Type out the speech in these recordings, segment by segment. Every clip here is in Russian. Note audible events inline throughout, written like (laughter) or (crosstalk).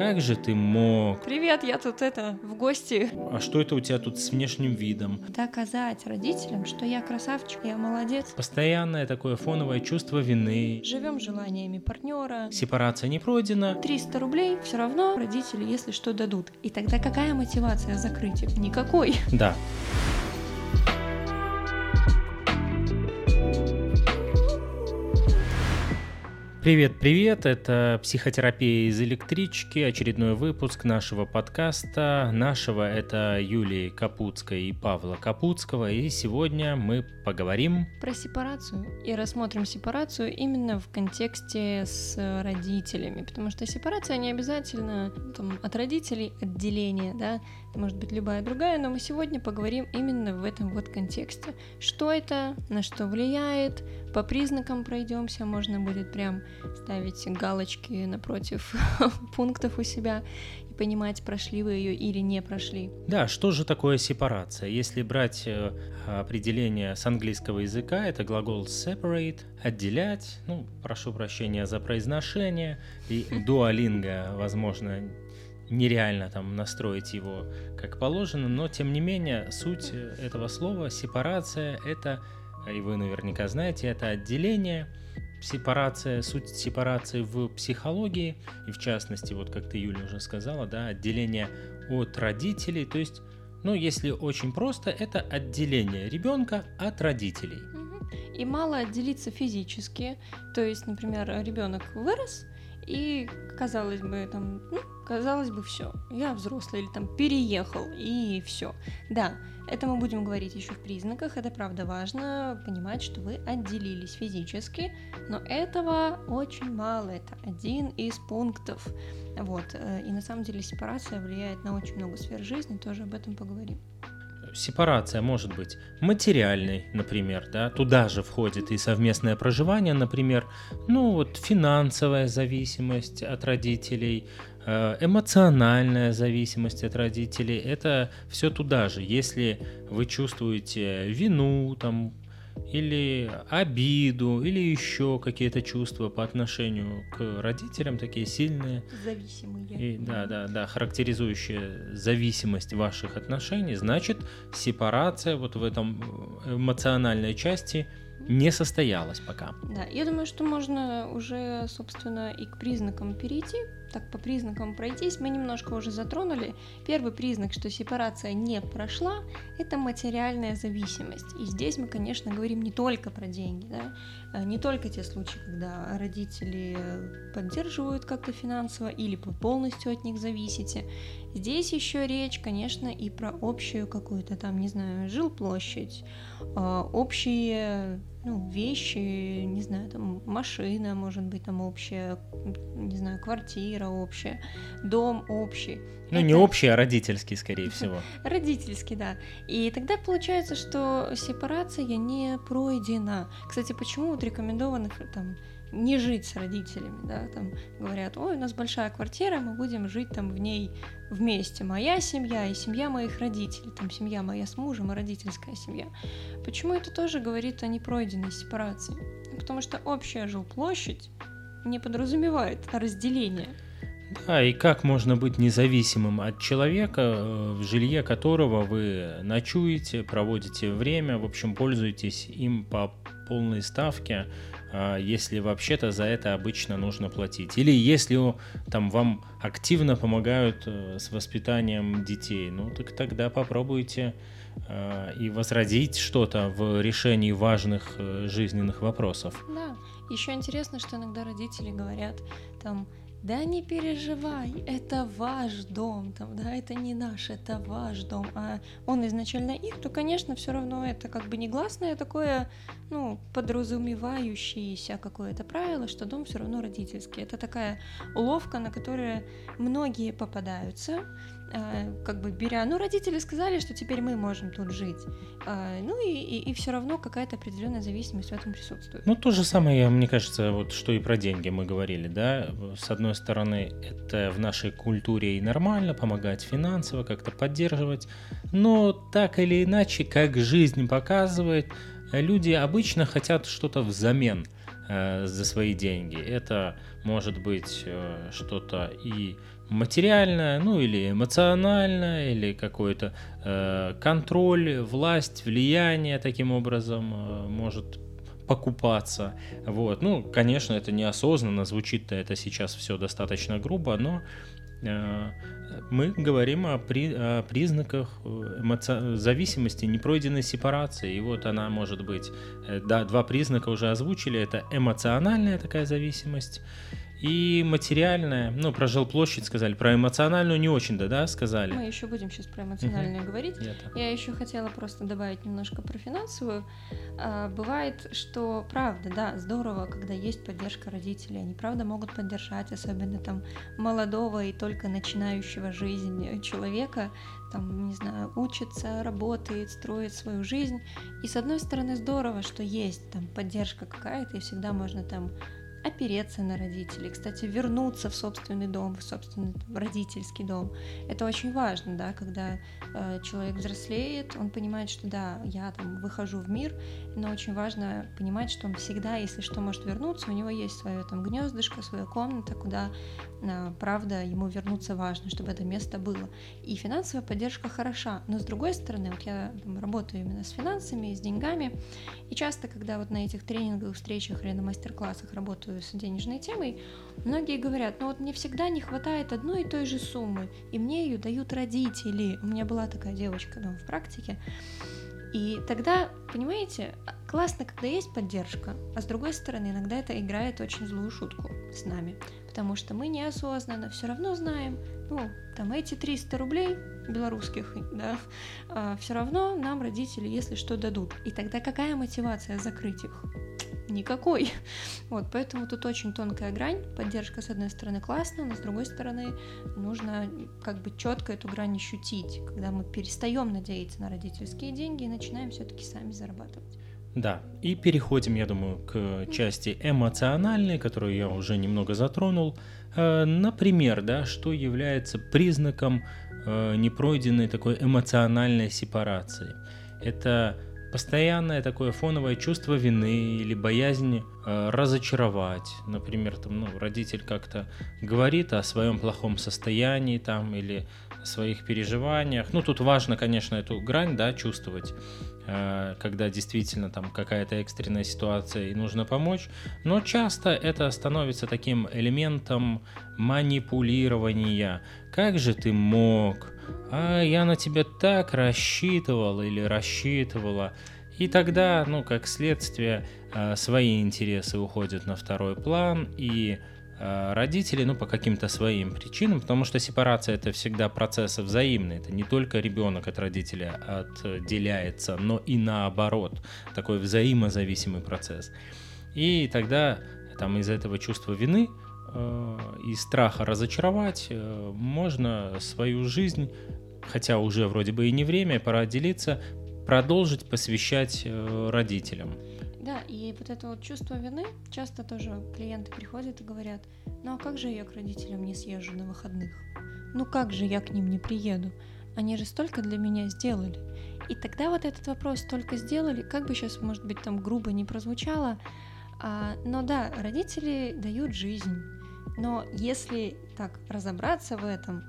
Как же ты мог? Привет, я тут это, в гости. А что это у тебя тут с внешним видом? Доказать родителям, что я красавчик, я молодец. Постоянное такое фоновое чувство вины. Живем желаниями партнера. Сепарация не пройдена. 300 рублей все равно родители, если что, дадут. И тогда какая мотивация закрыть их? Никакой. Да. Привет-привет, это психотерапия из электрички, очередной выпуск нашего подкаста. Нашего это Юлии Капутской и Павла Капутского, и сегодня мы поговорим про сепарацию и рассмотрим сепарацию именно в контексте с родителями, потому что сепарация не обязательно там, от родителей отделение, да, может быть любая другая, но мы сегодня поговорим именно в этом вот контексте. Что это, на что влияет, по признакам пройдемся, можно будет прям ставить галочки напротив (laughs) пунктов у себя и понимать, прошли вы ее или не прошли. Да, что же такое сепарация? Если брать э, определение с английского языка, это глагол separate, отделять, ну, прошу прощения за произношение, и (laughs) дуалинга, возможно, нереально там настроить его как положено, но тем не менее суть этого слова сепарация это, и вы наверняка знаете, это отделение, сепарация, суть сепарации в психологии, и в частности, вот как ты, Юля, уже сказала, да, отделение от родителей, то есть, ну, если очень просто, это отделение ребенка от родителей. И мало отделиться физически, то есть, например, ребенок вырос, и казалось бы, там, ну, казалось бы, все, я взрослый или там переехал, и все. Да, это мы будем говорить еще в признаках, это правда важно, понимать, что вы отделились физически, но этого очень мало, это один из пунктов. Вот, э, и на самом деле сепарация влияет на очень много сфер жизни, тоже об этом поговорим сепарация может быть материальной, например, да, туда же входит и совместное проживание, например, ну вот финансовая зависимость от родителей, э, эмоциональная зависимость от родителей, это все туда же. Если вы чувствуете вину, там, или обиду, или еще какие-то чувства по отношению к родителям, такие сильные. Зависимые. И, да, да, да, характеризующие зависимость ваших отношений, значит, сепарация вот в этом э, эмоциональной части не состоялась пока. Да, я думаю, что можно уже, собственно, и к признакам перейти, так по признакам пройтись, мы немножко уже затронули. Первый признак, что сепарация не прошла, это материальная зависимость. И здесь мы, конечно, говорим не только про деньги, да, а не только те случаи, когда родители поддерживают как-то финансово или вы полностью от них зависите. Здесь еще речь, конечно, и про общую какую-то там, не знаю, жилплощадь, а, общие ну, вещи, не знаю, там машина, может быть, там общая, не знаю, квартира общая, дом общий. Ну, Это... не общий, а родительский, скорее (laughs) всего. Родительский, да. И тогда получается, что сепарация не пройдена. Кстати, почему вот рекомендованных там не жить с родителями, да, там говорят, ой, у нас большая квартира, мы будем жить там в ней вместе, моя семья и семья моих родителей, там семья моя с мужем и родительская семья. Почему это тоже говорит о непройденной сепарации? Потому что общая жилплощадь не подразумевает разделение. Да, и как можно быть независимым от человека, э, в жилье которого вы ночуете, проводите время, в общем, пользуетесь им по полной ставке, а, если вообще-то за это обычно нужно платить. Или если там вам активно помогают э, с воспитанием детей, ну так тогда попробуйте а, и возродить что-то в решении важных э, жизненных вопросов. Да, еще интересно, что иногда родители говорят там да не переживай, это ваш дом, там, да, это не наш, это ваш дом, а он изначально их, то, конечно, все равно это как бы негласное такое, ну, подразумевающееся какое-то правило, что дом все равно родительский. Это такая уловка, на которую многие попадаются, как бы беря, ну, родители сказали, что теперь мы можем тут жить, э, ну, и, и, и все равно какая-то определенная зависимость в этом присутствует. Ну, то же самое, мне кажется, вот что и про деньги мы говорили, да, с одной стороны, это в нашей культуре и нормально, помогать финансово, как-то поддерживать, но так или иначе, как жизнь показывает, люди обычно хотят что-то взамен э, за свои деньги. Это может быть э, что-то и материальное, ну или эмоциональное, или какой-то э, контроль, власть, влияние таким образом э, может покупаться. Вот. Ну, конечно, это неосознанно, звучит-то это сейчас все достаточно грубо, но э, мы говорим о, при, о признаках эмоци... зависимости, непройденной сепарации. И вот она может быть, э, да, два признака уже озвучили, это эмоциональная такая зависимость и материальная, ну, про жилплощадь сказали, про эмоциональную не очень-то, да, сказали? Мы еще будем сейчас про эмоциональную угу. говорить. Я, Я еще хотела просто добавить немножко про финансовую. А, бывает, что правда, да, здорово, когда есть поддержка родителей. Они правда могут поддержать, особенно там молодого и только начинающего жизнь человека, там, не знаю, учится, работает, строит свою жизнь. И с одной стороны здорово, что есть там поддержка какая-то, и всегда можно там опереться на родителей, кстати, вернуться в собственный дом, в собственный родительский дом. Это очень важно, да, когда э, человек взрослеет, он понимает, что да, я там выхожу в мир, но очень важно понимать, что он всегда, если что, может вернуться, у него есть свое там гнездышко, своя комната, куда, правда, ему вернуться важно, чтобы это место было. И финансовая поддержка хороша, но с другой стороны, вот я там, работаю именно с финансами, с деньгами, и часто, когда вот на этих тренинговых встречах или на мастер-классах работаю с денежной темой, многие говорят, ну вот мне всегда не хватает одной и той же суммы, и мне ее дают родители. У меня была такая девочка дома в практике. И тогда, понимаете, классно, когда есть поддержка, а с другой стороны, иногда это играет очень злую шутку с нами, потому что мы неосознанно все равно знаем, ну, там эти 300 рублей белорусских, да, а, все равно нам родители, если что, дадут. И тогда какая мотивация закрыть их? никакой. Вот, поэтому тут очень тонкая грань. Поддержка, с одной стороны, классная, но с другой стороны, нужно как бы четко эту грань ощутить, когда мы перестаем надеяться на родительские деньги и начинаем все-таки сами зарабатывать. Да, и переходим, я думаю, к части эмоциональной, которую я уже немного затронул. Э, например, да, что является признаком э, непройденной такой эмоциональной сепарации? Это постоянное такое фоновое чувство вины или боязнь э, разочаровать. Например, там, ну, родитель как-то говорит о своем плохом состоянии там или о своих переживаниях. Ну, тут важно, конечно, эту грань, да, чувствовать, когда действительно там какая-то экстренная ситуация и нужно помочь. Но часто это становится таким элементом манипулирования. Как же ты мог? а я на тебя так рассчитывал или рассчитывала. И тогда, ну, как следствие, а, свои интересы уходят на второй план, и а, родители, ну, по каким-то своим причинам, потому что сепарация это всегда процесс взаимный, это не только ребенок от родителя отделяется, но и наоборот, такой взаимозависимый процесс. И тогда там из этого чувства вины Э, и страха разочаровать, э, можно свою жизнь, хотя уже вроде бы и не время, пора делиться, продолжить посвящать э, родителям. Да, и вот это вот чувство вины, часто тоже клиенты приходят и говорят, ну а как же я к родителям не съезжу на выходных? Ну как же я к ним не приеду? Они же столько для меня сделали. И тогда вот этот вопрос только сделали, как бы сейчас, может быть, там грубо не прозвучало, а, но да, родители дают жизнь, но если так разобраться в этом,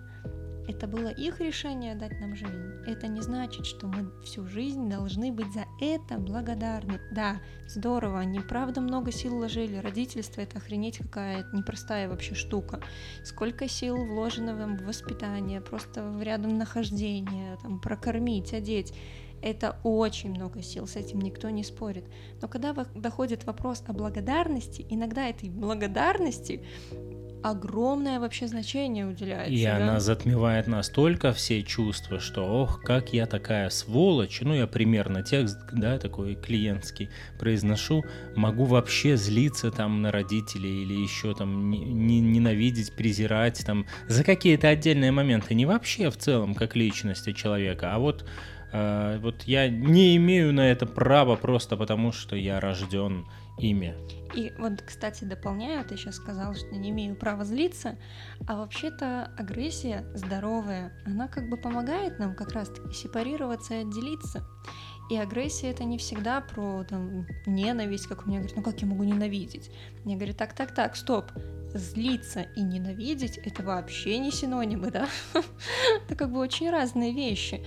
это было их решение дать нам жизнь. Это не значит, что мы всю жизнь должны быть за это благодарны. Да, здорово, они правда много сил вложили. Родительство это охренеть какая непростая вообще штука. Сколько сил вложено в воспитание, просто в рядом нахождение, там, прокормить, одеть. Это очень много сил, с этим никто не спорит. Но когда доходит вопрос о благодарности, иногда этой благодарности огромное вообще значение уделяется. И да? она затмевает настолько все чувства, что ох, как я такая сволочь. Ну, я примерно текст, да, такой клиентский произношу. Могу вообще злиться там на родителей или еще там не, не, ненавидеть, презирать там за какие-то отдельные моменты. Не вообще в целом как личности человека, а вот э, вот я не имею на это права просто потому, что я рожден ими. И вот, кстати, дополняю, ты сейчас сказал, что не имею права злиться, а вообще-то агрессия здоровая, она как бы помогает нам как раз-таки сепарироваться и отделиться. И агрессия это не всегда про там, ненависть, как у меня говорят, ну как я могу ненавидеть? Мне говорят, так, так, так, стоп, злиться и ненавидеть это вообще не синонимы, да? (laughs) это как бы очень разные вещи.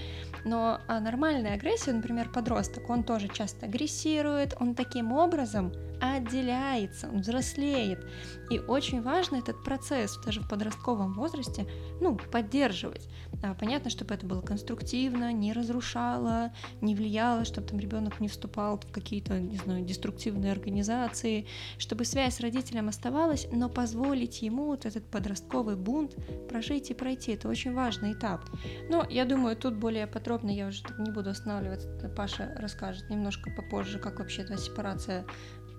Но а нормальная агрессия, например, подросток, он тоже часто агрессирует, он таким образом отделяется, он взрослеет. И очень важно этот процесс даже в подростковом возрасте ну, поддерживать. А, понятно, чтобы это было конструктивно, не разрушало, не влияло, чтобы там ребенок не вступал в какие-то, не знаю, деструктивные организации, чтобы связь с родителем оставалась, но позволить ему вот этот подростковый бунт прожить и пройти. Это очень важный этап. Но я думаю, тут более подробно я уже не буду останавливаться. Паша расскажет немножко попозже, как вообще эта сепарация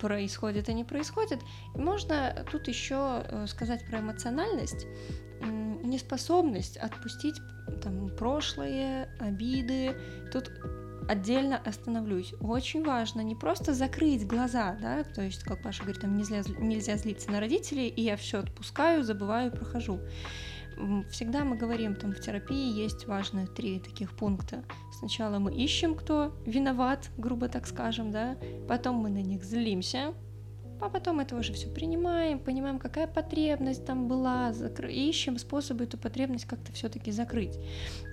происходит и не происходит. можно тут еще э, сказать про эмоциональность, неспособность отпустить там, прошлые обиды. Тут отдельно остановлюсь. Очень важно не просто закрыть глаза, да, то есть, как Паша говорит, там нельзя, нельзя злиться на родителей, и я все отпускаю, забываю, прохожу. Всегда мы говорим, там в терапии есть важные три таких пункта. Сначала мы ищем, кто виноват, грубо так скажем, да, потом мы на них злимся, а потом это уже все принимаем, понимаем, какая потребность там была, закры... ищем способы эту потребность как-то все-таки закрыть.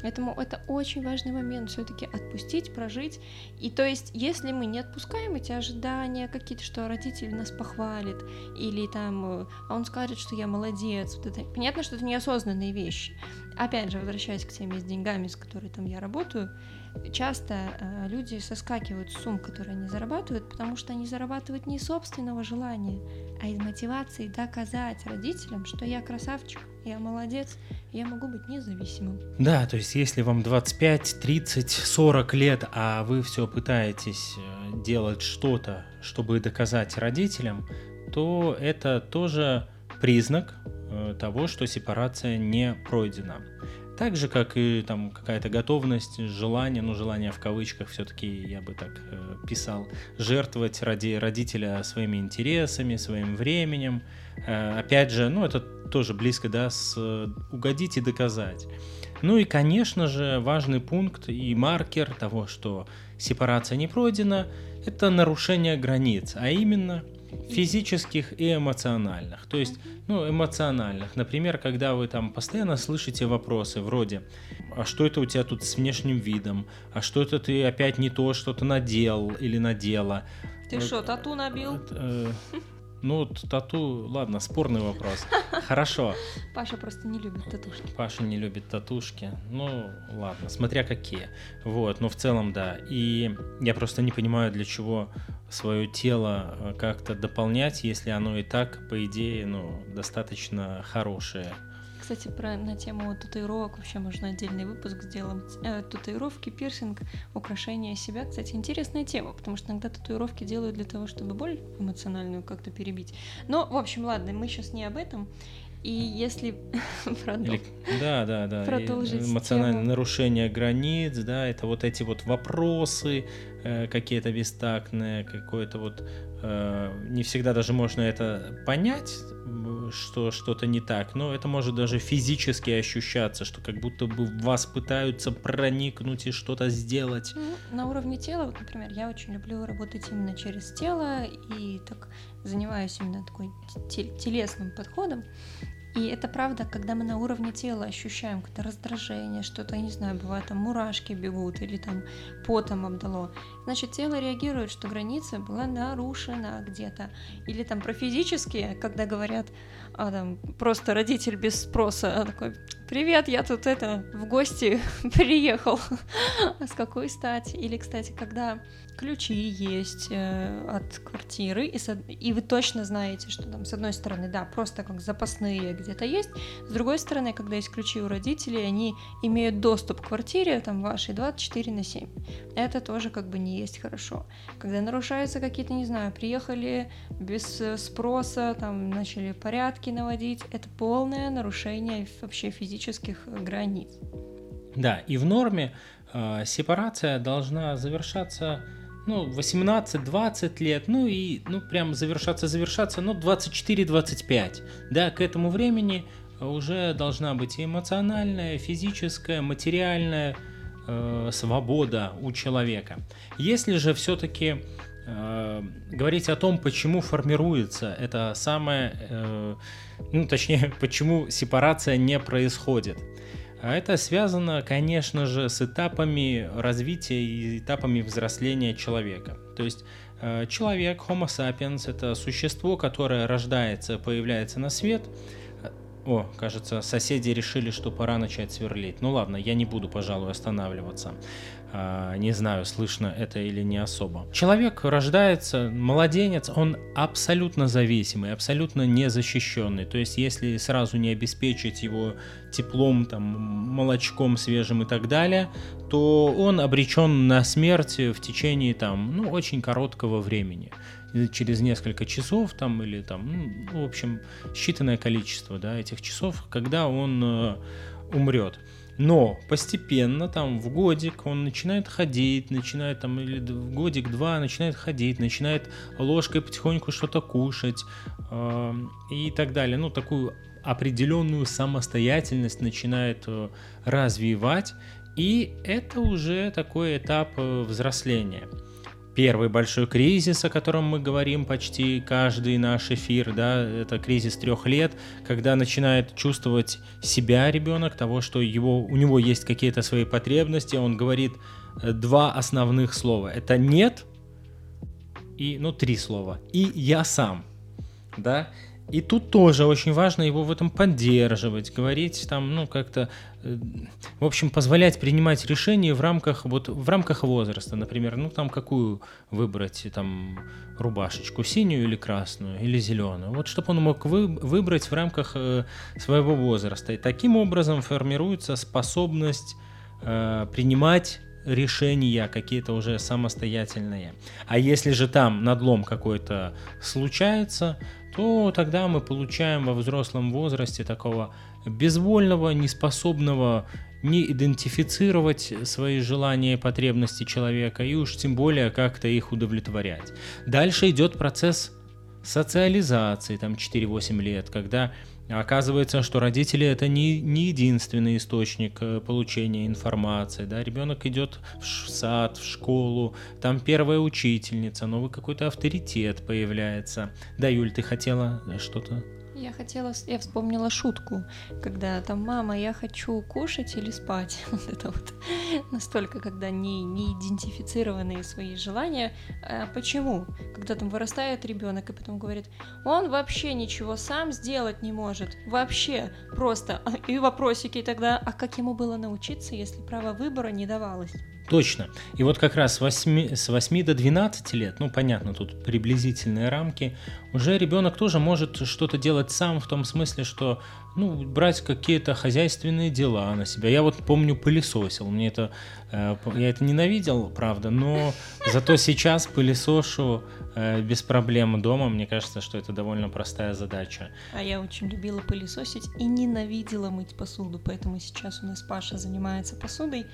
Поэтому это очень важный момент все-таки отпустить, прожить. И то есть, если мы не отпускаем эти ожидания какие-то, что родители нас похвалит, или там, э, а он скажет, что я молодец, вот это... понятно, что это неосознанные вещи. Опять же, возвращаясь к теме с деньгами, с которой там я работаю, часто э, люди соскакивают с сумм, которые они зарабатывают, потому что они зарабатывают не собственного желания, а из мотивации доказать родителям, что я красавчик, я молодец, я могу быть независимым. Да, то есть если вам 25, 30, 40 лет, а вы все пытаетесь э, делать что-то, чтобы доказать родителям, то это тоже признак э, того, что сепарация не пройдена. Так же, как и там какая-то готовность, желание, ну желание в кавычках все-таки я бы так э, писал, жертвовать ради родителя своими интересами, своим временем. Э, опять же, ну это тоже близко, да, с э, угодить и доказать. Ну и, конечно же, важный пункт и маркер того, что сепарация не пройдена, это нарушение границ, а именно физических и эмоциональных. То есть, ну, эмоциональных. Например, когда вы там постоянно слышите вопросы вроде, а что это у тебя тут с внешним видом? А что это ты опять не то что-то надел или надела? Ты что, тату набил? Ну, тату, ладно, спорный вопрос. Хорошо. Паша просто не любит татушки. Паша не любит татушки. Ну, ладно, смотря какие. Вот, но в целом, да. И я просто не понимаю, для чего свое тело э, как-то дополнять, если оно и так, по идее, ну, достаточно хорошее. Кстати, про, на тему татуировок вообще можно отдельный выпуск сделать. Э, татуировки, пирсинг, украшение себя. Кстати, интересная тема, потому что иногда татуировки делают для того, чтобы боль эмоциональную как-то перебить. Но, в общем, ладно, мы сейчас не об этом. И если (laughs) Или, да, да, да, продолжить эмоциональное тему. нарушение границ, да, это вот эти вот вопросы э, какие-то бестактные, какое-то вот э, не всегда даже можно это понять, что что-то не так, но это может даже физически ощущаться, что как будто бы вас пытаются проникнуть и что-то сделать. Ну, на уровне тела, вот, например, я очень люблю работать именно через тело и так занимаюсь именно такой телесным подходом. И это правда, когда мы на уровне тела ощущаем какое-то раздражение, что-то, я не знаю, бывает там мурашки бегут или там потом обдало. Значит, тело реагирует, что граница была нарушена где-то. Или там про физические, когда говорят, а там просто родитель без спроса а такой, привет, я тут это в гости (laughs) приехал. а с какой стати? Или, кстати, когда ключи есть э, от квартиры, и, со, и вы точно знаете, что там с одной стороны, да, просто как запасные где-то есть, с другой стороны, когда есть ключи у родителей, они имеют доступ к квартире, там, вашей 24 на 7. Это тоже как бы не есть хорошо. Когда нарушаются какие-то, не знаю, приехали без э, спроса, там, начали порядки наводить, это полное нарушение вообще физических границ. Да, и в норме э, сепарация должна завершаться ну, 18-20 лет, ну и, ну, прям завершаться, завершаться, ну, 24-25. Да, к этому времени уже должна быть эмоциональная, физическая, материальная э, свобода у человека. Если же все-таки э, говорить о том, почему формируется это самое, э, ну, точнее, (laughs) почему сепарация не происходит. А это связано, конечно же, с этапами развития и этапами взросления человека. То есть э, человек, Homo sapiens, это существо, которое рождается, появляется на свет. О, кажется, соседи решили, что пора начать сверлить. Ну ладно, я не буду, пожалуй, останавливаться. А, не знаю, слышно это или не особо. Человек рождается, младенец, он абсолютно зависимый, абсолютно незащищенный. То есть, если сразу не обеспечить его теплом, там, молочком свежим и так далее, то он обречен на смерть в течение там, ну, очень короткого времени через несколько часов там или там, ну, в общем, считанное количество да, этих часов, когда он э, умрет. Но постепенно, там, в годик он начинает ходить, начинает там, или в годик-два начинает ходить, начинает ложкой потихоньку что-то кушать э, и так далее. Ну, такую определенную самостоятельность начинает э, развивать, и это уже такой этап э, взросления первый большой кризис, о котором мы говорим почти каждый наш эфир, да, это кризис трех лет, когда начинает чувствовать себя ребенок, того, что его, у него есть какие-то свои потребности, он говорит э, два основных слова. Это «нет» и, ну, три слова. И «я сам», да, и тут тоже очень важно его в этом поддерживать, говорить там, ну, как-то, э, в общем, позволять принимать решения в рамках, вот, в рамках возраста, например, ну, там, какую выбрать, там, рубашечку, синюю или красную, или зеленую. Вот, чтобы он мог вы, выбрать в рамках э, своего возраста. И таким образом формируется способность э, принимать решения какие-то уже самостоятельные. А если же там надлом какой-то случается, то тогда мы получаем во взрослом возрасте такого безвольного, неспособного не идентифицировать свои желания и потребности человека, и уж тем более как-то их удовлетворять. Дальше идет процесс социализации, там 4-8 лет, когда Оказывается, что родители это не, не единственный источник э, получения информации. Да? Ребенок идет в сад, в школу, там первая учительница, новый какой-то авторитет появляется. Да, Юль, ты хотела что-то я хотела, я вспомнила шутку, когда там мама, я хочу кушать или спать. (laughs) Вот это вот настолько, когда не, не идентифицированные свои желания. А почему? Когда там вырастает ребенок и потом говорит, он вообще ничего сам сделать не может. Вообще просто. (laughs) И вопросики тогда, а как ему было научиться, если право выбора не давалось? Точно. И вот как раз с 8, с 8 до 12 лет, ну понятно, тут приблизительные рамки, уже ребенок тоже может что-то делать сам в том смысле, что ну, брать какие-то хозяйственные дела на себя. Я вот помню пылесосил, мне это, э, я это ненавидел, правда, но зато сейчас пылесошу э, без проблем дома, мне кажется, что это довольно простая задача. А я очень любила пылесосить и ненавидела мыть посуду, поэтому сейчас у нас Паша занимается посудой,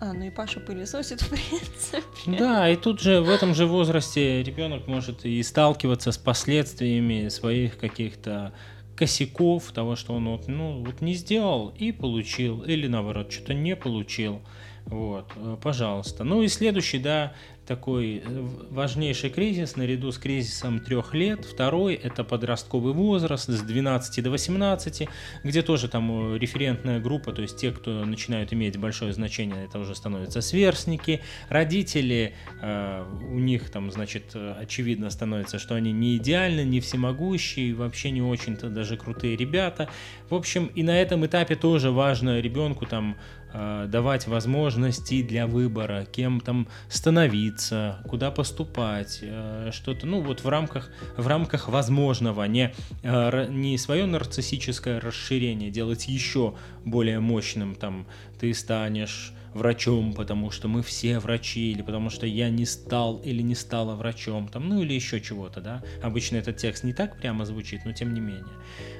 а, ну и Паша пылесосит, (laughs) в принципе. Да, и тут же в этом же возрасте ребенок может и сталкиваться с последствиями своих каких-то косяков, того, что он вот, ну, вот не сделал и получил, или наоборот, что-то не получил. Вот, э, пожалуйста. Ну и следующий, да, такой э, важнейший кризис наряду с кризисом трех лет. Второй – это подростковый возраст с 12 до 18, где тоже там э, референтная группа, то есть те, кто начинают иметь большое значение, это уже становятся сверстники. Родители, э, у них там, значит, очевидно становится, что они не идеальны, не всемогущие, вообще не очень-то даже крутые ребята. В общем, и на этом этапе тоже важно ребенку там давать возможности для выбора, кем там становиться, куда поступать, э, что-то, ну вот в рамках, в рамках возможного, не, э, не свое нарциссическое расширение делать еще более мощным, там, ты станешь врачом, потому что мы все врачи, или потому что я не стал или не стала врачом, там, ну или еще чего-то, да. Обычно этот текст не так прямо звучит, но тем не менее.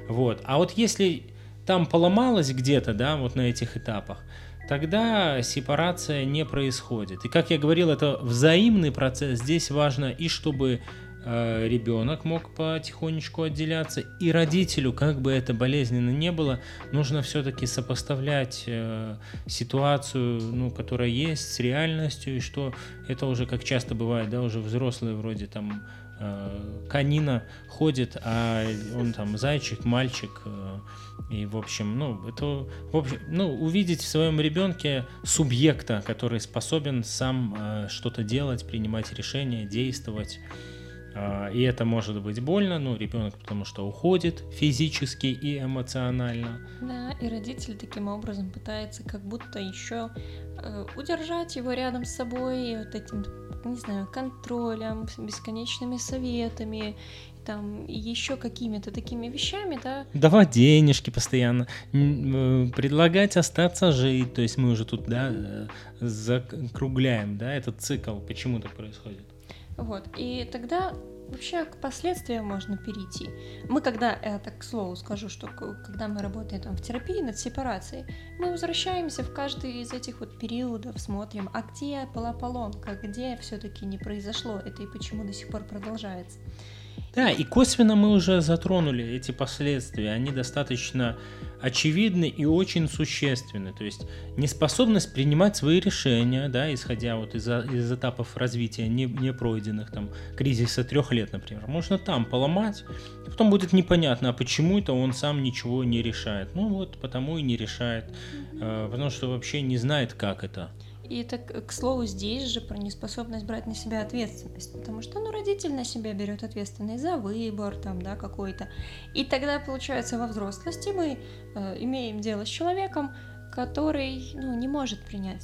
Вот. А вот если там поломалось где-то, да, вот на этих этапах, тогда сепарация не происходит. И как я говорил, это взаимный процесс. Здесь важно и чтобы э, ребенок мог потихонечку отделяться, и родителю, как бы это болезненно не было, нужно все-таки сопоставлять э, ситуацию, ну, которая есть, с реальностью, и что это уже, как часто бывает, да, уже взрослые вроде там канина ходит, а он там зайчик, мальчик, э, и, в общем, ну, это, в общем, ну, увидеть в своем ребенке субъекта, который способен сам э, что-то делать, принимать решения, действовать. Э, и это может быть больно, ну, ребенок потому что уходит физически и эмоционально. Да, и родитель таким образом пытается как будто еще э, удержать его рядом с собой вот этим, не знаю, контролем, бесконечными советами там еще какими-то такими вещами, да. Давать денежки постоянно, э, предлагать остаться жить, то есть мы уже тут, да, э, закругляем, да, этот цикл, почему так происходит. Вот, и тогда вообще к последствиям можно перейти. Мы когда, я так к слову скажу, что когда мы работаем там в терапии над сепарацией, мы возвращаемся в каждый из этих вот периодов, смотрим, а где была поломка, где все-таки не произошло это и почему до сих пор продолжается. Да, и косвенно мы уже затронули эти последствия. Они достаточно очевидны и очень существенны. То есть неспособность принимать свои решения, да, исходя вот из, из этапов развития не, не пройденных, там, кризиса трех лет, например, можно там поломать, и потом будет непонятно, а почему это он сам ничего не решает. Ну вот, потому и не решает, э, потому что вообще не знает, как это. И это, к слову, здесь же про неспособность брать на себя ответственность, потому что, ну, родитель на себя берет ответственность за выбор, там, да, какой-то. И тогда, получается, во взрослости мы э, имеем дело с человеком, который, ну, не может принять,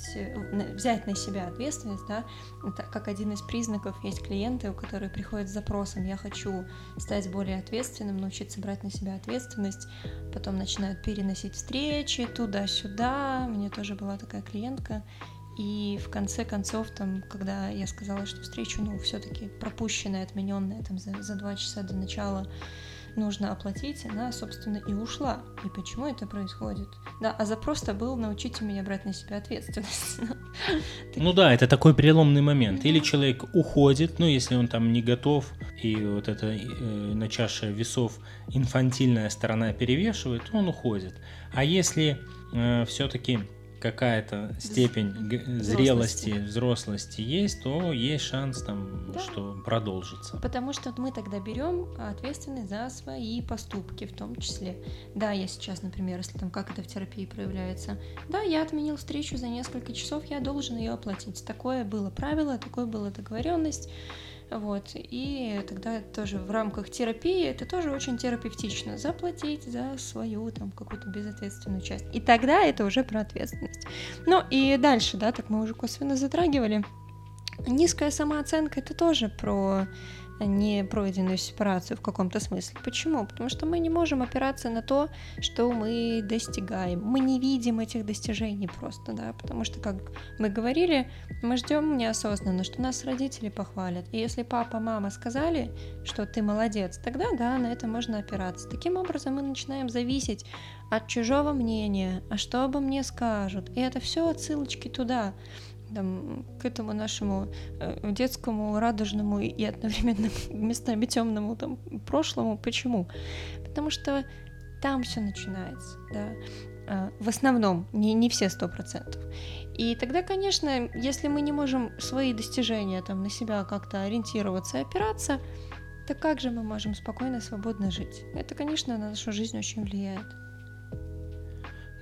взять на себя ответственность, да, это как один из признаков есть клиенты, у которых приходят с запросом, я хочу стать более ответственным, научиться брать на себя ответственность, потом начинают переносить встречи туда-сюда, у меня тоже была такая клиентка, и в конце концов, там, когда я сказала, что встречу, ну, все-таки пропущенная, отмененная там за, за два часа до начала нужно оплатить, она, собственно, и ушла. И почему это происходит? Да, а запрос-то был научите меня брать на себя ответственность. (laughs) Ну да, это такой переломный момент. Или человек уходит, ну, если он там не готов, и вот эта э, на чаше весов инфантильная сторона перевешивает, то он уходит. А если э, все-таки какая-то степень зрелости, взрослости. взрослости есть, то есть шанс там, да. что продолжится. Потому что мы тогда берем ответственность за свои поступки, в том числе. Да, я сейчас, например, если там как это в терапии проявляется, да, я отменил встречу за несколько часов, я должен ее оплатить. Такое было правило, такое была договоренность. Вот. И тогда тоже в рамках терапии это тоже очень терапевтично. Заплатить за свою там какую-то безответственную часть. И тогда это уже про ответственность. Ну и дальше, да, так мы уже косвенно затрагивали. Низкая самооценка это тоже про не пройденную сепарацию в каком-то смысле. Почему? Потому что мы не можем опираться на то, что мы достигаем. Мы не видим этих достижений просто, да, потому что, как мы говорили, мы ждем неосознанно, что нас родители похвалят. И если папа, мама сказали, что ты молодец, тогда да, на это можно опираться. Таким образом мы начинаем зависеть от чужого мнения, а что обо мне скажут. И это все отсылочки туда там, к этому нашему э, детскому, радужному и одновременно (laughs) местами темному там, прошлому. Почему? Потому что там все начинается, да, э, в основном, не, не все сто процентов. И тогда, конечно, если мы не можем свои достижения там на себя как-то ориентироваться и опираться, то как же мы можем спокойно, свободно жить? Это, конечно, на нашу жизнь очень влияет.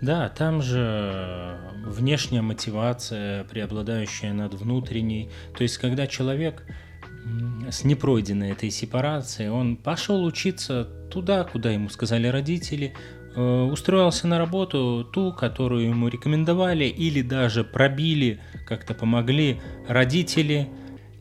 Да, там же внешняя мотивация, преобладающая над внутренней. То есть, когда человек с непройденной этой сепарацией, он пошел учиться туда, куда ему сказали родители, э, устроился на работу, ту, которую ему рекомендовали, или даже пробили, как-то помогли родители.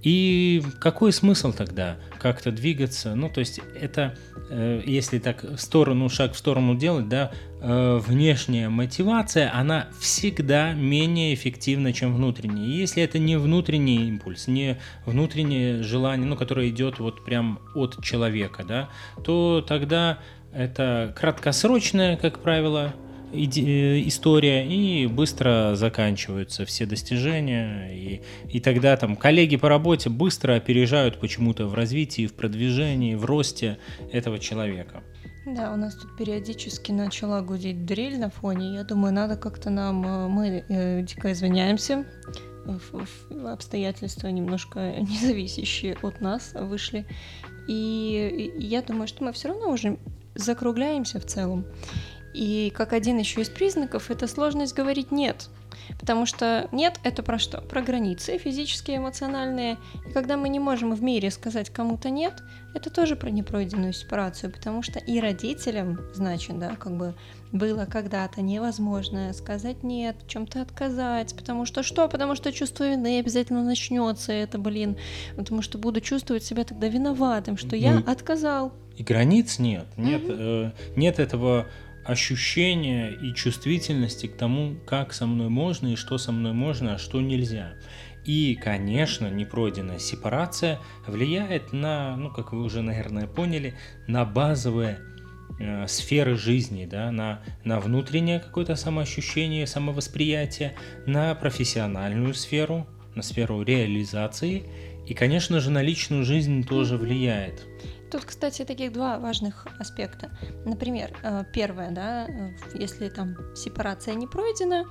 И какой смысл тогда как-то двигаться? Ну, то есть это, э, если так в сторону, шаг в сторону делать, да, Э, внешняя мотивация, она всегда менее эффективна, чем внутренняя. если это не внутренний импульс, не внутреннее желание, ну, которое идет вот прям от человека, да, то тогда это краткосрочное, как правило, история, и быстро заканчиваются все достижения, и, и тогда там коллеги по работе быстро опережают почему-то в развитии, в продвижении, в росте этого человека. Да, у нас тут периодически начала гудеть дрель на фоне. Я думаю, надо как-то нам... э, Мы э, дико извиняемся. Обстоятельства немножко (laughs) независящие от нас вышли. И я думаю, что мы все равно уже закругляемся в целом. И как один еще из признаков, это сложность говорить «нет». Потому что «нет» — это про что? Про границы физические, эмоциональные. И когда мы не можем в мире сказать кому-то «нет», это тоже про непройденную сепарацию, потому что и родителям, значит, да, как бы было когда-то невозможно сказать нет, в чем-то отказать, потому что что? Потому что чувство вины обязательно начнется это, блин, потому что буду чувствовать себя тогда виноватым, что я Ну, отказал. И границ нет, нет, Мгм. э, нет этого ощущения и чувствительности к тому, как со мной можно и что со мной можно, а что нельзя. И, конечно, непройденная сепарация влияет на, ну, как вы уже, наверное, поняли, на базовые э, сферы жизни, да, на, на внутреннее какое-то самоощущение, самовосприятие, на профессиональную сферу, на сферу реализации и, конечно же, на личную жизнь тоже влияет. Тут, кстати, таких два важных аспекта. Например, э, первое, да, э, если там сепарация не пройдена,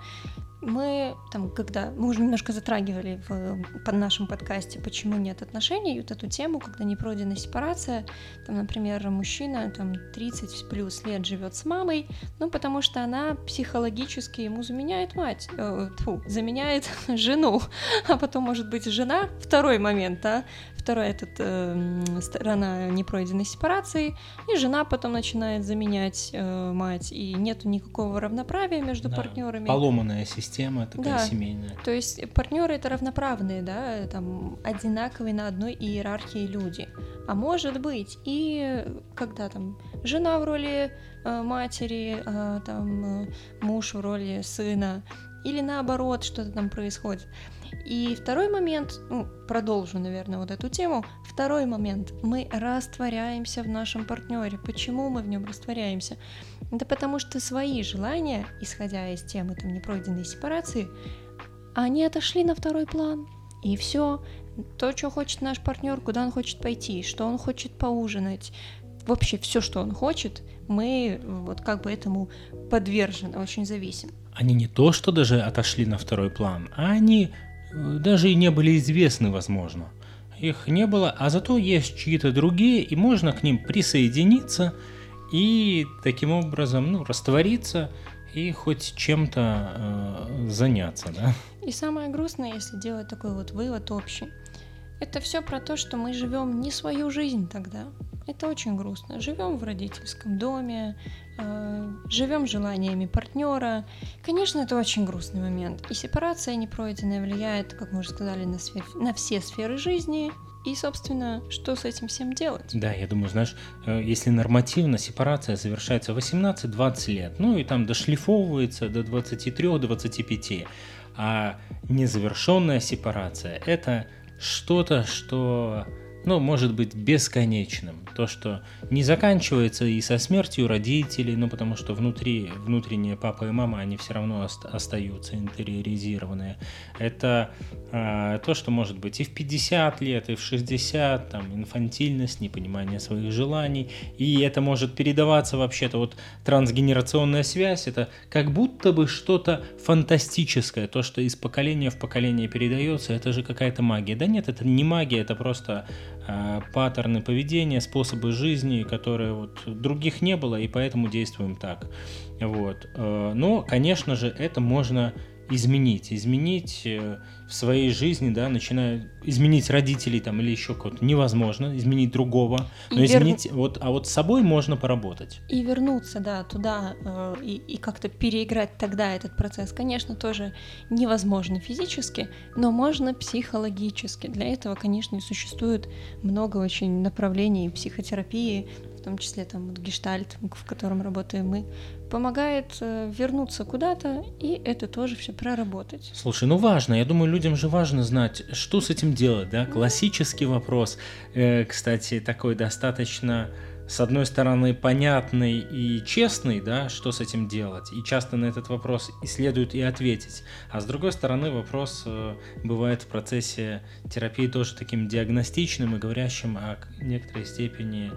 мы там, когда мы уже немножко затрагивали в под нашем подкасте, почему нет отношений, вот эту тему, когда не пройдена сепарация, там, например, мужчина там 30 плюс лет живет с мамой, ну потому что она психологически ему заменяет мать, э, тьфу, заменяет (laughs) жену, а потом может быть жена, второй момент, да, вторая этот э, сторона непройденной сепарации, и жена потом начинает заменять э, мать, и нету никакого равноправия между Да, партнерами. Поломанная система такая Да. семейная. То есть партнеры это равноправные, да, там одинаковые на одной иерархии люди. А может быть и когда там жена в роли э, матери, а, там э, муж в роли сына, или наоборот что-то там происходит. И второй момент, ну, продолжу, наверное, вот эту тему. Второй момент, мы растворяемся в нашем партнере. Почему мы в нем растворяемся? Да потому что свои желания, исходя из темы там непройденной сепарации, они отошли на второй план. И все. То, что хочет наш партнер, куда он хочет пойти, что он хочет поужинать, вообще все, что он хочет, мы вот как бы этому подвержены, очень зависим. Они не то, что даже отошли на второй план, а они даже и не были известны, возможно. Их не было, а зато есть чьи-то другие, и можно к ним присоединиться и таким образом ну, раствориться и хоть чем-то э, заняться, да? И самое грустное, если делать такой вот вывод общий, это все про то, что мы живем не свою жизнь тогда. Это очень грустно. Живем в родительском доме, живем желаниями партнера. Конечно, это очень грустный момент. И сепарация непройденная влияет, как мы уже сказали, на, сфер- на все сферы жизни. И, собственно, что с этим всем делать? Да, я думаю, знаешь, э, если нормативно сепарация завершается в 18-20 лет, ну и там дошлифовывается до 23-25, а незавершенная сепарация – это что-то, что, ну, может быть бесконечным. То, что не заканчивается и со смертью родителей, ну, потому что внутри, внутренние папа и мама, они все равно ост- остаются интериоризированные. Это а, то, что может быть и в 50 лет, и в 60, там, инфантильность, непонимание своих желаний, и это может передаваться вообще-то, вот трансгенерационная связь, это как будто бы что-то фантастическое, то, что из поколения в поколение передается, это же какая-то магия. Да нет, это не магия, это просто паттерны поведения, способы жизни, которые вот других не было, и поэтому действуем так. Вот. Э, Но, конечно же, это можно изменить, изменить э, в своей жизни, да, начиная изменить родителей там или еще кого-то невозможно, изменить другого, И но вер- изменить вот, а вот с собой можно поработать. И вернуться, да, туда э, и, и как-то переиграть тогда этот процесс, конечно, тоже невозможно физически, но можно психологически. Для этого, конечно, и существует много очень направлений психотерапии, в том числе там вот гештальт, в котором работаем мы, помогает э, вернуться куда-то и это тоже все проработать. Слушай, ну важно, я думаю, людям же важно знать, что с этим делать, да? Классический вопрос, э, кстати, такой достаточно с одной стороны, понятный и честный, да, что с этим делать, и часто на этот вопрос и следует и ответить, а с другой стороны, вопрос э, бывает в процессе терапии тоже таким диагностичным и говорящим о некоторой степени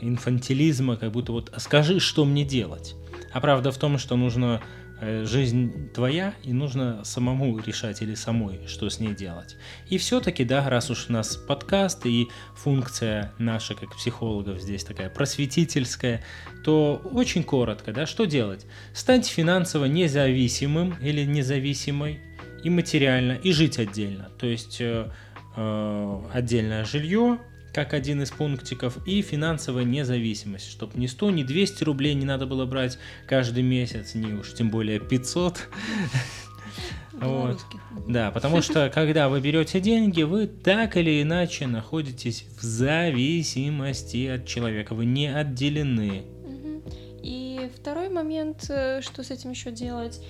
инфантилизма, как будто вот «А «скажи, что мне делать?». А правда в том, что нужно Э, жизнь твоя, и нужно самому решать или самой, что с ней делать. И все-таки, да, раз уж у нас подкаст и функция наша как психологов здесь такая просветительская, то очень коротко, да, что делать? Стать финансово независимым или независимой и материально, и жить отдельно. То есть э, э, отдельное жилье, как один из пунктиков, и финансовая независимость, чтобы ни 100, ни 200 рублей не надо было брать каждый месяц, ни уж тем более 500. (laughs) Вот. Да, потому что когда вы берете деньги, вы так или иначе находитесь в зависимости от человека, вы не отделены. И второй момент, э, что с этим еще делать,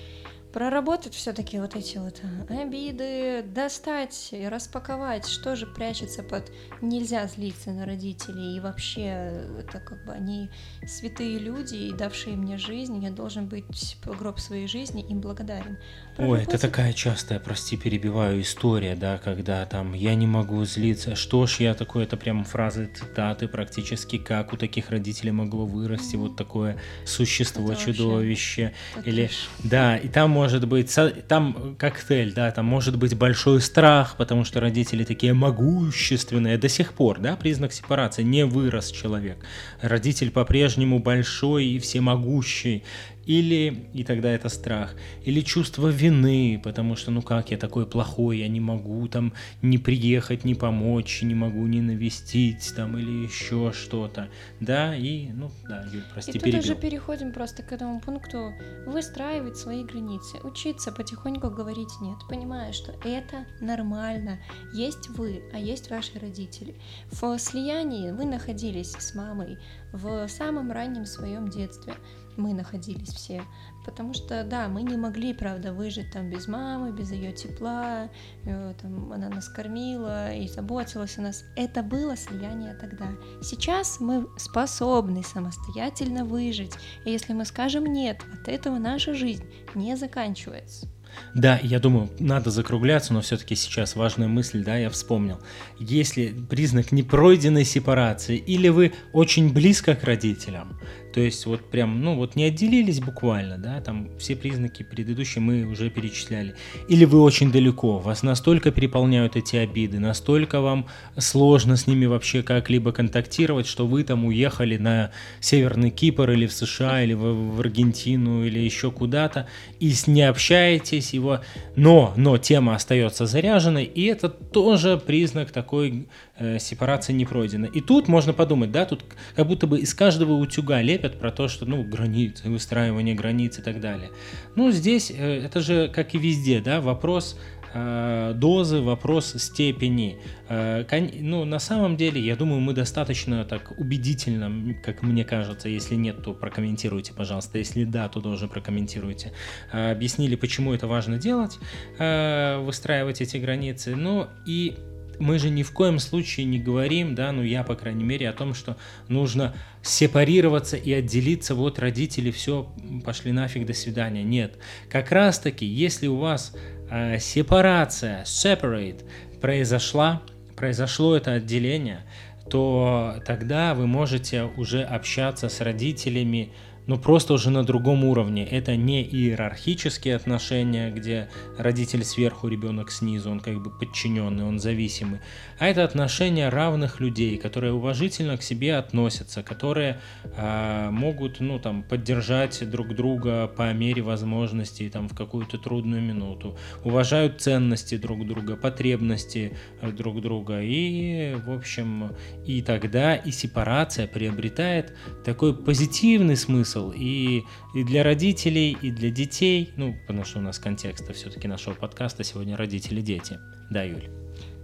проработать все-таки вот эти вот обиды, достать и распаковать, что же прячется под нельзя злиться на родителей, и вообще э, это как бы они святые люди, и давшие мне жизнь, я должен быть гроб своей жизни им благодарен. Ой, это такая частая, прости, перебиваю, история, да, когда там я не могу злиться, что ж я такое, это прям фразы, цитаты практически, как у таких родителей могло вырасти mm-hmm. вот такое существо, это чудовище, или, да, и там может быть, там коктейль, да, там может быть большой страх, потому что родители такие могущественные, до сих пор, да, признак сепарации, не вырос человек, родитель по-прежнему большой и всемогущий, или, и тогда это страх, или чувство вины, потому что, ну как, я такой плохой, я не могу там не приехать, не помочь, не могу не навестить там, или еще что-то, да, и, ну, да, Юль, прости, И тут уже переходим просто к этому пункту, выстраивать свои границы, учиться потихоньку говорить нет, понимая, что это нормально, есть вы, а есть ваши родители. В слиянии вы находились с мамой в самом раннем своем детстве, мы находились все. Потому что, да, мы не могли, правда, выжить там без мамы, без ее тепла, э, там, она нас кормила и заботилась о нас. Это было слияние тогда. Сейчас мы способны самостоятельно выжить. И если мы скажем нет, от этого наша жизнь не заканчивается. Да, я думаю, надо закругляться, но все-таки сейчас важная мысль, да, я вспомнил. Если признак непройденной сепарации, или вы очень близко к родителям, то есть вот прям, ну вот не отделились буквально, да, там все признаки предыдущие мы уже перечисляли. Или вы очень далеко, вас настолько переполняют эти обиды, настолько вам сложно с ними вообще как-либо контактировать, что вы там уехали на Северный Кипр или в США, или в, в Аргентину, или еще куда-то, и не общаетесь, его, но, но тема остается заряженной, и это тоже признак такой э, сепарации не пройдена. И тут можно подумать, да, тут как будто бы из каждого утюга лепят про то, что, ну, границы, выстраивание границ и так далее. Ну, здесь э, это же, как и везде, да, вопрос э, дозы, вопрос степени. Ну, на самом деле, я думаю, мы достаточно так убедительно, как мне кажется, если нет, то прокомментируйте, пожалуйста, если да, то тоже прокомментируйте, объяснили, почему это важно делать, выстраивать эти границы, ну и мы же ни в коем случае не говорим, да, ну я, по крайней мере, о том, что нужно сепарироваться и отделиться, вот родители все, пошли нафиг, до свидания. Нет. Как раз таки, если у вас э, сепарация, separate, произошла, произошло это отделение, то тогда вы можете уже общаться с родителями, ну просто уже на другом уровне. Это не иерархические отношения, где родитель сверху, ребенок снизу, он как бы подчиненный, он зависимый, а это отношения равных людей, которые уважительно к себе относятся, которые э, могут, ну там, поддержать друг друга по мере возможностей, там, в какую-то трудную минуту, уважают ценности друг друга, потребности э, друг друга, и, в общем, и тогда и сепарация приобретает такой позитивный смысл, смысл и, и для родителей, и для детей, ну, потому что у нас контекста все-таки нашего подкаста сегодня родители-дети. Да, Юль?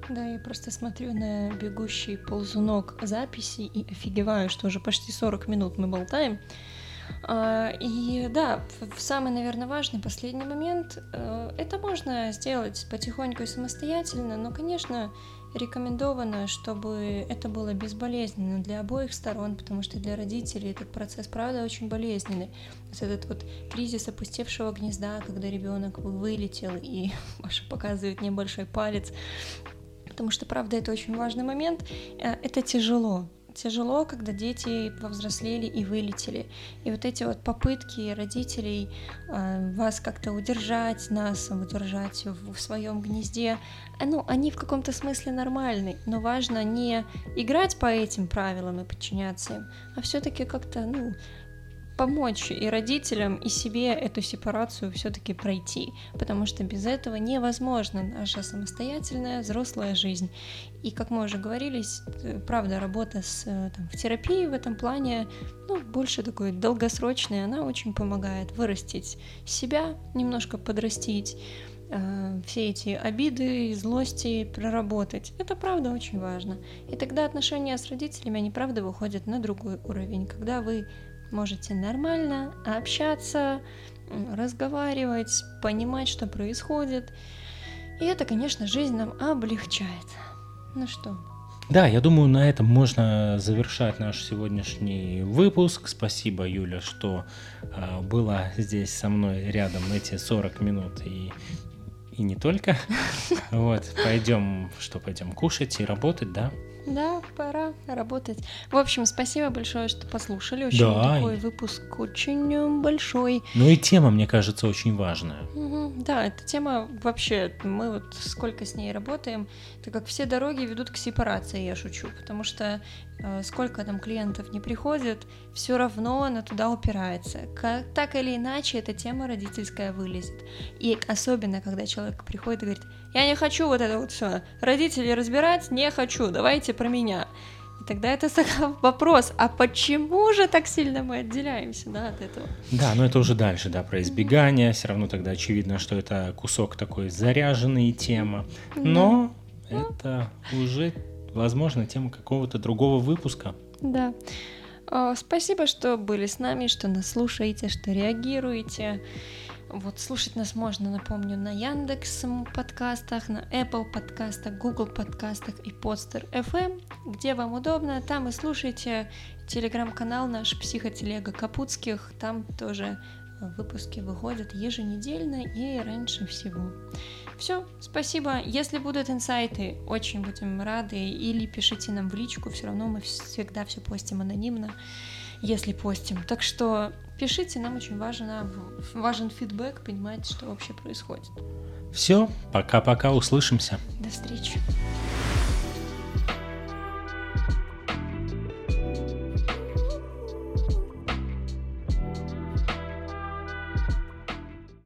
Да, я просто смотрю на бегущий ползунок записи и офигеваю, что уже почти 40 минут мы болтаем. А, и да, самый, наверное, важный последний момент, э, это можно сделать потихоньку и самостоятельно, но, конечно, рекомендовано, чтобы это было безболезненно для обоих сторон, потому что для родителей этот процесс, правда, очень болезненный. Вот этот вот кризис опустевшего гнезда, когда ребенок вылетел и (laughs) Маша показывает небольшой палец, потому что, правда, это очень важный момент. Э, это тяжело, тяжело, когда дети повзрослели и вылетели. И вот эти вот попытки родителей э, вас как-то удержать, нас удержать в, своем гнезде, ну, они в каком-то смысле нормальны, но важно не играть по этим правилам и подчиняться им, а все-таки как-то, ну, помочь и родителям, и себе эту сепарацию все-таки пройти, потому что без этого невозможна наша самостоятельная взрослая жизнь. И как мы уже говорили, правда, работа с, э, там, в терапии в этом плане, ну, больше такой долгосрочная, она очень помогает вырастить себя, немножко подрастить, э, все эти обиды, злости проработать. Это правда очень важно. И тогда отношения с родителями, они правда выходят на другой уровень, когда вы можете нормально общаться, разговаривать, понимать, что происходит. И это, конечно, жизнь нам облегчает. Ну что? Да, я думаю, на этом можно завершать наш сегодняшний выпуск. Спасибо, Юля, что э, была здесь со мной рядом эти 40 минут и и не только. (laughs) Вот, пойдем, что пойдем кушать и работать, да? Да, пора работать. В общем, спасибо большое, что послушали. Очень да. такой выпуск очень большой. Ну и тема, мне кажется, очень важная. Угу. Да, эта тема вообще, мы вот сколько с ней работаем, так как все дороги ведут к сепарации, я шучу, потому что э, сколько там клиентов не приходит, все равно она туда упирается. Как, так или иначе, эта тема родительская вылезет. И особенно, когда человек приходит и говорит, я не хочу вот это вот все. Родители разбирать не хочу. Давайте про меня. И тогда это (laughs) вопрос, а почему же так сильно мы отделяемся да, от этого? Да, но это уже дальше, да, про избегание. Все равно тогда очевидно, что это кусок такой заряженный тема. Но да. это уже, возможно, тема какого-то другого выпуска. Да. Спасибо, что были с нами, что нас слушаете, что реагируете. Вот слушать нас можно, напомню, на Яндекс подкастах, на Apple подкастах, Google подкастах и Podster FM. Где вам удобно, там и слушайте. Телеграм-канал наш «Психотелега Капутских», там тоже выпуски выходят еженедельно и раньше всего. Все, спасибо. Если будут инсайты, очень будем рады. Или пишите нам в личку, все равно мы всегда все постим анонимно, если постим. Так что Пишите, нам очень важен, важен фидбэк, понимать, что вообще происходит. Все, пока-пока, услышимся. До встречи.